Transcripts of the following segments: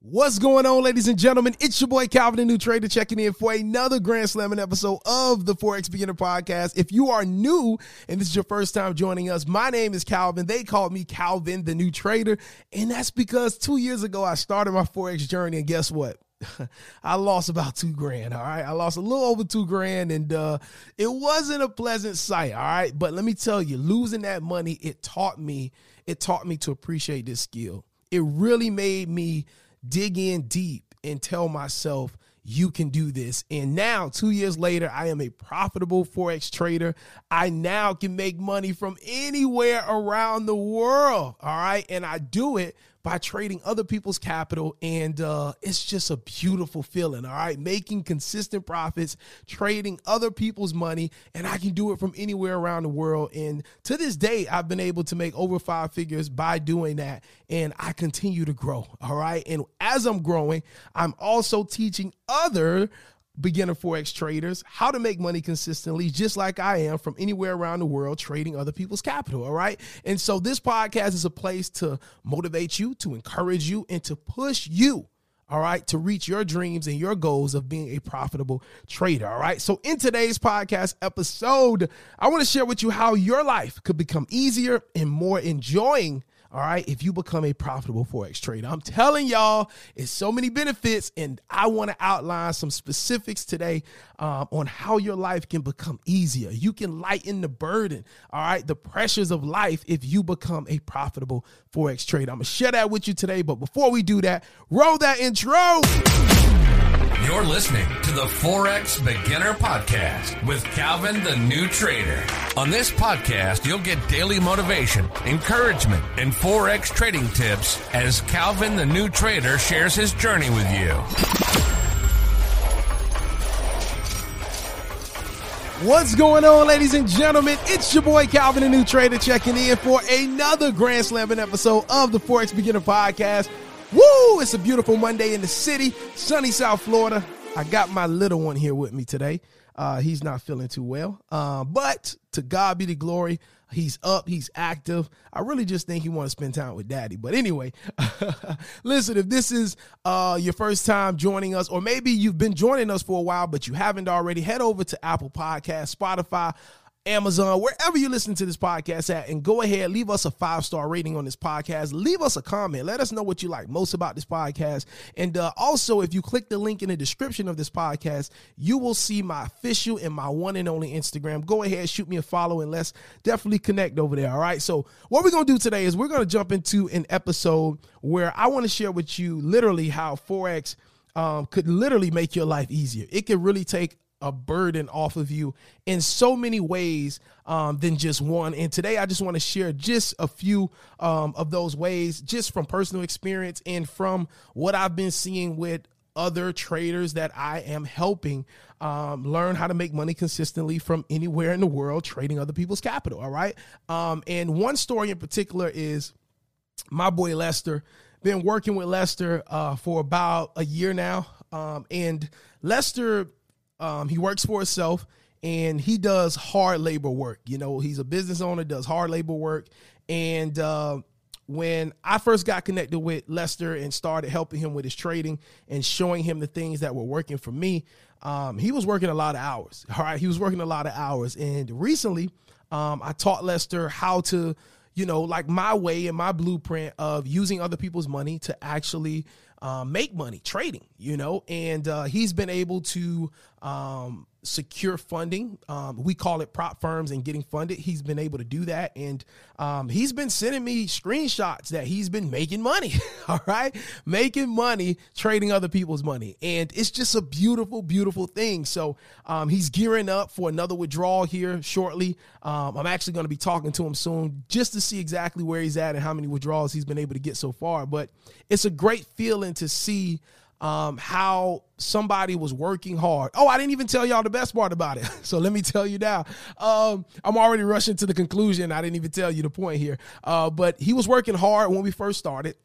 What's going on, ladies and gentlemen? It's your boy Calvin, the new trader, checking in for another Grand Slamming episode of the Forex Beginner Podcast. If you are new and this is your first time joining us, my name is Calvin. They called me Calvin, the new trader, and that's because two years ago I started my Forex journey, and guess what? I lost about two grand. All right. I lost a little over two grand and uh, it wasn't a pleasant sight. All right. But let me tell you, losing that money, it taught me, it taught me to appreciate this skill. It really made me dig in deep and tell myself, you can do this. And now, two years later, I am a profitable Forex trader. I now can make money from anywhere around the world. All right. And I do it by trading other people's capital. And uh, it's just a beautiful feeling. All right. Making consistent profits, trading other people's money. And I can do it from anywhere around the world. And to this day, I've been able to make over five figures by doing that. And I continue to grow. All right. And as I'm growing, I'm also teaching other beginner forex traders how to make money consistently just like i am from anywhere around the world trading other people's capital all right and so this podcast is a place to motivate you to encourage you and to push you all right, to reach your dreams and your goals of being a profitable trader. All right. So, in today's podcast episode, I want to share with you how your life could become easier and more enjoying all right, if you become a profitable Forex trader. I'm telling y'all, it's so many benefits, and I want to outline some specifics today um, on how your life can become easier. You can lighten the burden, all right, the pressures of life if you become a profitable Forex trader. I'm going to share that with you today, but before we do that, roll that intro. You're listening to the Forex Beginner Podcast with Calvin the New Trader. On this podcast, you'll get daily motivation, encouragement, and Forex trading tips as Calvin the New Trader shares his journey with you. What's going on, ladies and gentlemen? It's your boy Calvin, the new trader, checking in for another Grand Slamming episode of the Forex Beginner Podcast. It's a beautiful Monday in the city, sunny South Florida. I got my little one here with me today. Uh, he's not feeling too well, uh, but to God be the glory. He's up, he's active. I really just think he want to spend time with daddy. But anyway, listen, if this is uh, your first time joining us, or maybe you've been joining us for a while, but you haven't already, head over to Apple Podcast, Spotify, Amazon, wherever you listen to this podcast at, and go ahead, leave us a five star rating on this podcast. Leave us a comment. Let us know what you like most about this podcast. And uh, also, if you click the link in the description of this podcast, you will see my official and my one and only Instagram. Go ahead, shoot me a follow, and let's definitely connect over there. All right. So, what we're going to do today is we're going to jump into an episode where I want to share with you literally how Forex um, could literally make your life easier. It could really take a burden off of you in so many ways um, than just one. And today, I just want to share just a few um, of those ways, just from personal experience and from what I've been seeing with other traders that I am helping um, learn how to make money consistently from anywhere in the world trading other people's capital. All right. Um, and one story in particular is my boy Lester. Been working with Lester uh, for about a year now. Um, and Lester um, he works for himself and he does hard labor work. You know, he's a business owner, does hard labor work. And uh, when I first got connected with Lester and started helping him with his trading and showing him the things that were working for me, um, he was working a lot of hours. All right, he was working a lot of hours. And recently, um, I taught Lester how to, you know, like my way and my blueprint of using other people's money to actually uh, make money trading, you know, and uh, he's been able to um, secure funding. Um, we call it prop firms and getting funded. He's been able to do that. And um, he's been sending me screenshots that he's been making money. all right. Making money trading other people's money. And it's just a beautiful, beautiful thing. So um, he's gearing up for another withdrawal here shortly. Um, I'm actually going to be talking to him soon just to see exactly where he's at and how many withdrawals he's been able to get so far. But it's a great feeling to see um, how somebody was working hard. Oh, I didn't even tell y'all the best part about it. so let me tell you now. Um, I'm already rushing to the conclusion. I didn't even tell you the point here. Uh, but he was working hard when we first started,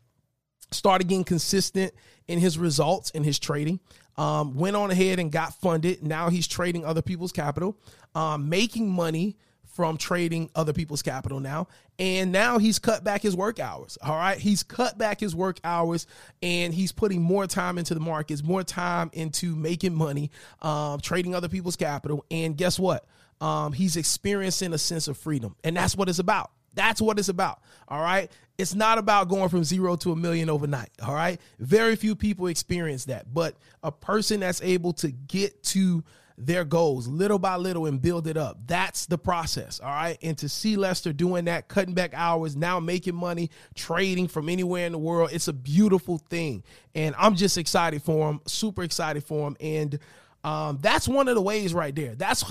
started getting consistent in his results in his trading. Um, went on ahead and got funded. Now he's trading other people's capital, um, making money from trading other people's capital now. And now he's cut back his work hours. All right. He's cut back his work hours and he's putting more time into the markets, more time into making money, um, trading other people's capital. And guess what? Um, he's experiencing a sense of freedom. And that's what it's about. That's what it's about. All right. It's not about going from zero to a million overnight. All right. Very few people experience that. But a person that's able to get to their goals little by little and build it up. That's the process. All right. And to see Lester doing that, cutting back hours, now making money, trading from anywhere in the world, it's a beautiful thing. And I'm just excited for him, super excited for him. And um, that's one of the ways right there. That's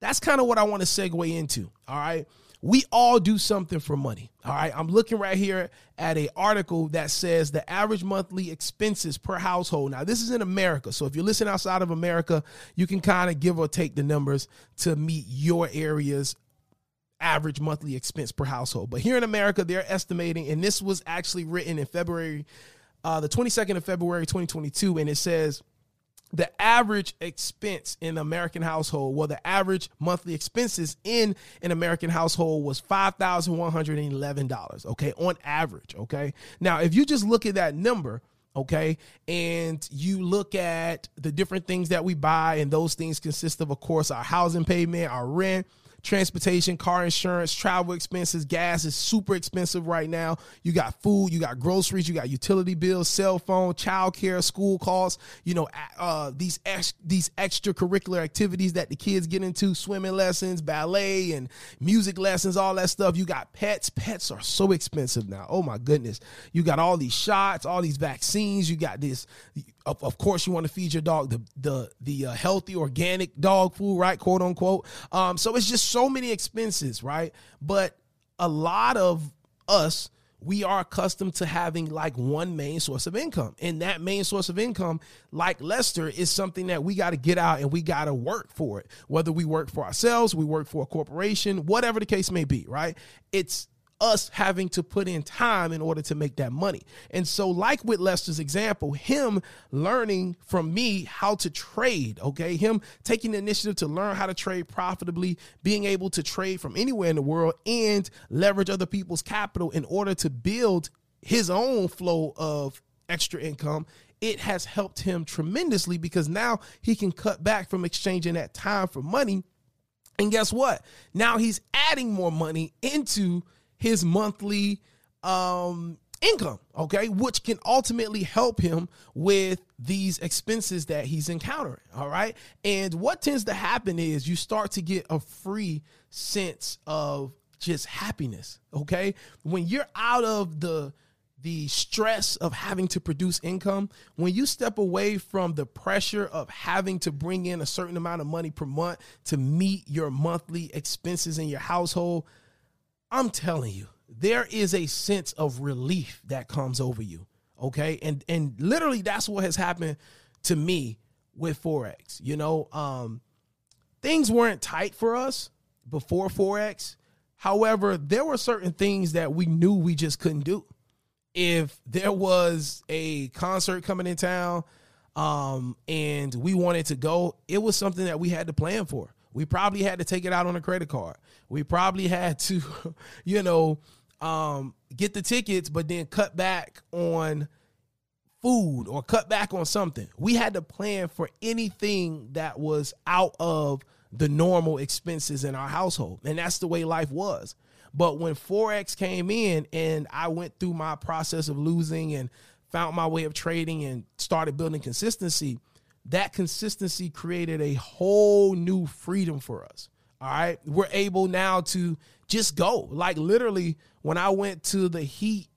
that's kind of what I want to segue into. All right we all do something for money. All right. I'm looking right here at a article that says the average monthly expenses per household. Now, this is in America. So if you're listening outside of America, you can kind of give or take the numbers to meet your area's average monthly expense per household. But here in America, they're estimating, and this was actually written in February, uh, the 22nd of February, 2022, and it says the average expense in American household, well, the average monthly expenses in an American household was $5,111, okay, on average, okay. Now, if you just look at that number, okay, and you look at the different things that we buy, and those things consist of, of course, our housing payment, our rent, transportation, car insurance, travel expenses, gas is super expensive right now. You got food, you got groceries, you got utility bills, cell phone, childcare, school costs. You know, uh, these ex- these extracurricular activities that the kids get into, swimming lessons, ballet, and music lessons, all that stuff. You got pets. Pets are so expensive now. Oh my goodness. You got all these shots, all these vaccines. You got this of, of course you want to feed your dog the the the uh, healthy organic dog food right? Quote unquote. Um so it's just so many expenses right? But a lot of us we are accustomed to having like one main source of income. And that main source of income like lester is something that we got to get out and we got to work for it. Whether we work for ourselves we work for a corporation whatever the case may be right? It's us having to put in time in order to make that money. And so, like with Lester's example, him learning from me how to trade, okay, him taking the initiative to learn how to trade profitably, being able to trade from anywhere in the world and leverage other people's capital in order to build his own flow of extra income it has helped him tremendously because now he can cut back from exchanging that time for money. And guess what? Now he's adding more money into his monthly um, income, okay, which can ultimately help him with these expenses that he's encountering, all right? And what tends to happen is you start to get a free sense of just happiness, okay? When you're out of the the stress of having to produce income, when you step away from the pressure of having to bring in a certain amount of money per month to meet your monthly expenses in your household, I'm telling you, there is a sense of relief that comes over you. Okay. And and literally that's what has happened to me with Forex. You know, um, things weren't tight for us before Forex. However, there were certain things that we knew we just couldn't do. If there was a concert coming in town um, and we wanted to go, it was something that we had to plan for. We probably had to take it out on a credit card. We probably had to, you know, um, get the tickets, but then cut back on food or cut back on something. We had to plan for anything that was out of the normal expenses in our household. And that's the way life was. But when Forex came in and I went through my process of losing and found my way of trading and started building consistency, that consistency created a whole new freedom for us. All right. We're able now to just go. Like literally, when I went to the Heat,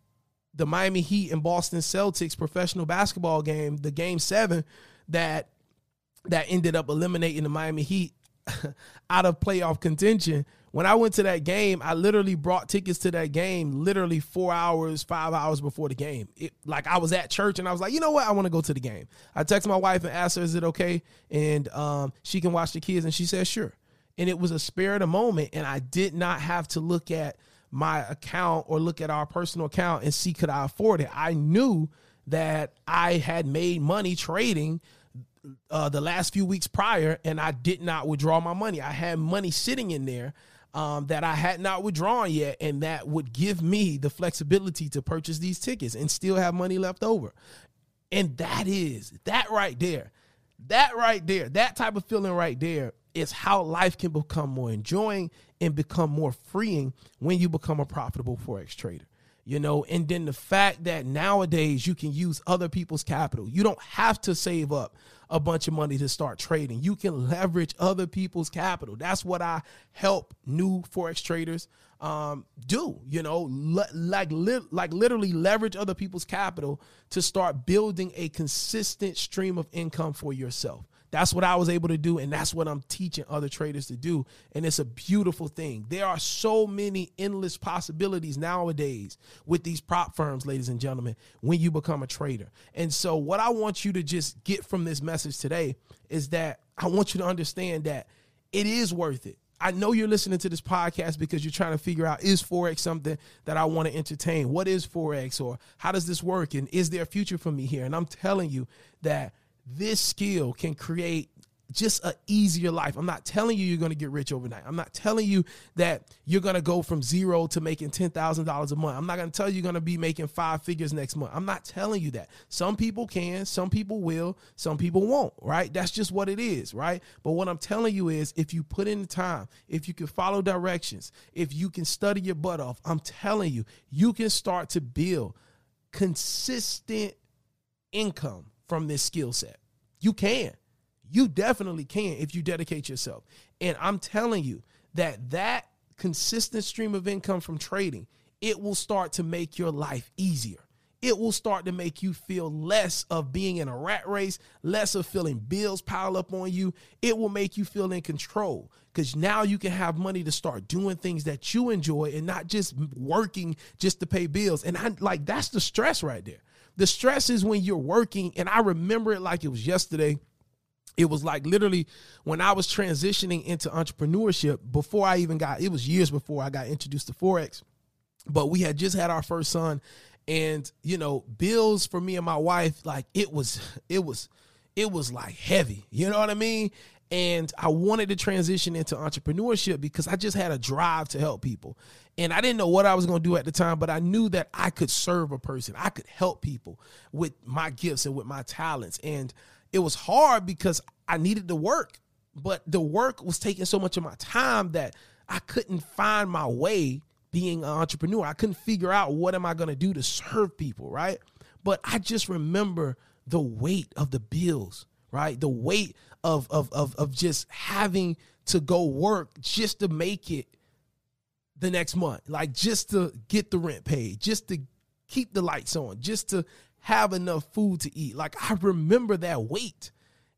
the Miami Heat and Boston Celtics professional basketball game, the game seven that that ended up eliminating the Miami Heat out of playoff contention. When I went to that game, I literally brought tickets to that game literally four hours, five hours before the game. It, like I was at church and I was like, you know what? I want to go to the game. I texted my wife and asked her, is it okay? And um, she can watch the kids. And she said, sure. And it was a spare of the moment. And I did not have to look at my account or look at our personal account and see could I afford it. I knew that I had made money trading uh, the last few weeks prior and I did not withdraw my money. I had money sitting in there um, that I had not withdrawn yet, and that would give me the flexibility to purchase these tickets and still have money left over. And that is that right there, that right there, that type of feeling right there is how life can become more enjoying and become more freeing when you become a profitable forex trader you know and then the fact that nowadays you can use other people's capital. You don't have to save up a bunch of money to start trading. You can leverage other people's capital. That's what i help new forex traders um, do you know le- like li- like literally leverage other people's capital to start building a consistent stream of income for yourself that's what I was able to do, and that's what I'm teaching other traders to do. And it's a beautiful thing. There are so many endless possibilities nowadays with these prop firms, ladies and gentlemen, when you become a trader. And so, what I want you to just get from this message today is that I want you to understand that it is worth it. I know you're listening to this podcast because you're trying to figure out is Forex something that I want to entertain? What is Forex or how does this work? And is there a future for me here? And I'm telling you that this skill can create just an easier life. I'm not telling you you're going to get rich overnight. I'm not telling you that you're going to go from zero to making $10,000 a month. I'm not going to tell you you're going to be making five figures next month. I'm not telling you that. Some people can, some people will, some people won't, right? That's just what it is, right? But what I'm telling you is if you put in the time, if you can follow directions, if you can study your butt off, I'm telling you, you can start to build consistent income from this skill set. You can. You definitely can if you dedicate yourself. And I'm telling you that that consistent stream of income from trading, it will start to make your life easier. It will start to make you feel less of being in a rat race, less of feeling bills pile up on you. It will make you feel in control because now you can have money to start doing things that you enjoy and not just working just to pay bills. And I like that's the stress right there. The stress is when you're working, and I remember it like it was yesterday. It was like literally when I was transitioning into entrepreneurship before I even got, it was years before I got introduced to Forex. But we had just had our first son, and you know, bills for me and my wife, like it was, it was, it was like heavy. You know what I mean? And I wanted to transition into entrepreneurship because I just had a drive to help people. And I didn't know what I was going to do at the time, but I knew that I could serve a person. I could help people with my gifts and with my talents. And it was hard because I needed to work, but the work was taking so much of my time that I couldn't find my way being an entrepreneur. I couldn't figure out what am I going to do to serve people, right? But I just remember the weight of the bills, right? The weight of of of, of just having to go work just to make it the next month, like just to get the rent paid, just to keep the lights on, just to have enough food to eat. Like I remember that weight.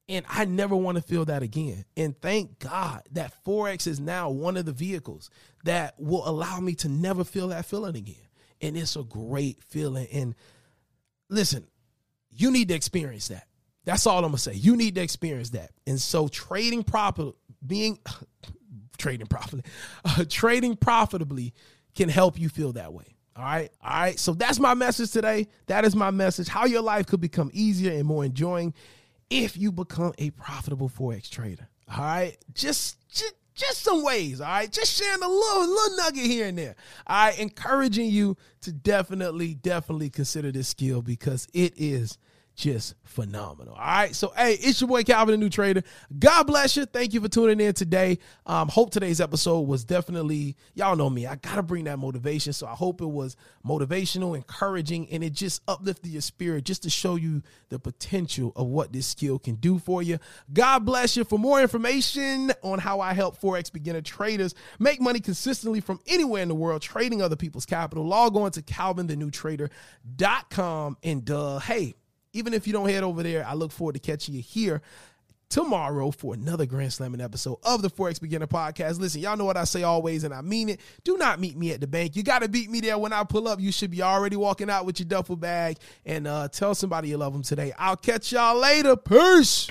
And I never want to feel that again. And thank God that Forex is now one of the vehicles that will allow me to never feel that feeling again. And it's a great feeling. And listen, you need to experience that. That's all I'm gonna say. You need to experience that. And so trading proper, being trading properly, uh, trading profitably can help you feel that way. All right. All right. So that's my message today. That is my message. How your life could become easier and more enjoying if you become a profitable Forex trader. All right. Just, just, just some ways. All right. Just sharing a little, little nugget here and there. Right. Encouraging you to definitely, definitely consider this skill because it is just phenomenal. All right. So, hey, it's your boy Calvin, the new trader. God bless you. Thank you for tuning in today. Um, hope today's episode was definitely, y'all know me, I got to bring that motivation. So, I hope it was motivational, encouraging, and it just uplifted your spirit just to show you the potential of what this skill can do for you. God bless you. For more information on how I help Forex beginner traders make money consistently from anywhere in the world, trading other people's capital, log on to calvinthenewtrader.com. And uh, hey, even if you don't head over there, I look forward to catching you here tomorrow for another Grand Slamming episode of the Forex Beginner Podcast. Listen, y'all know what I say always, and I mean it. Do not meet me at the bank. You got to beat me there when I pull up. You should be already walking out with your duffel bag and uh, tell somebody you love them today. I'll catch y'all later. Peace.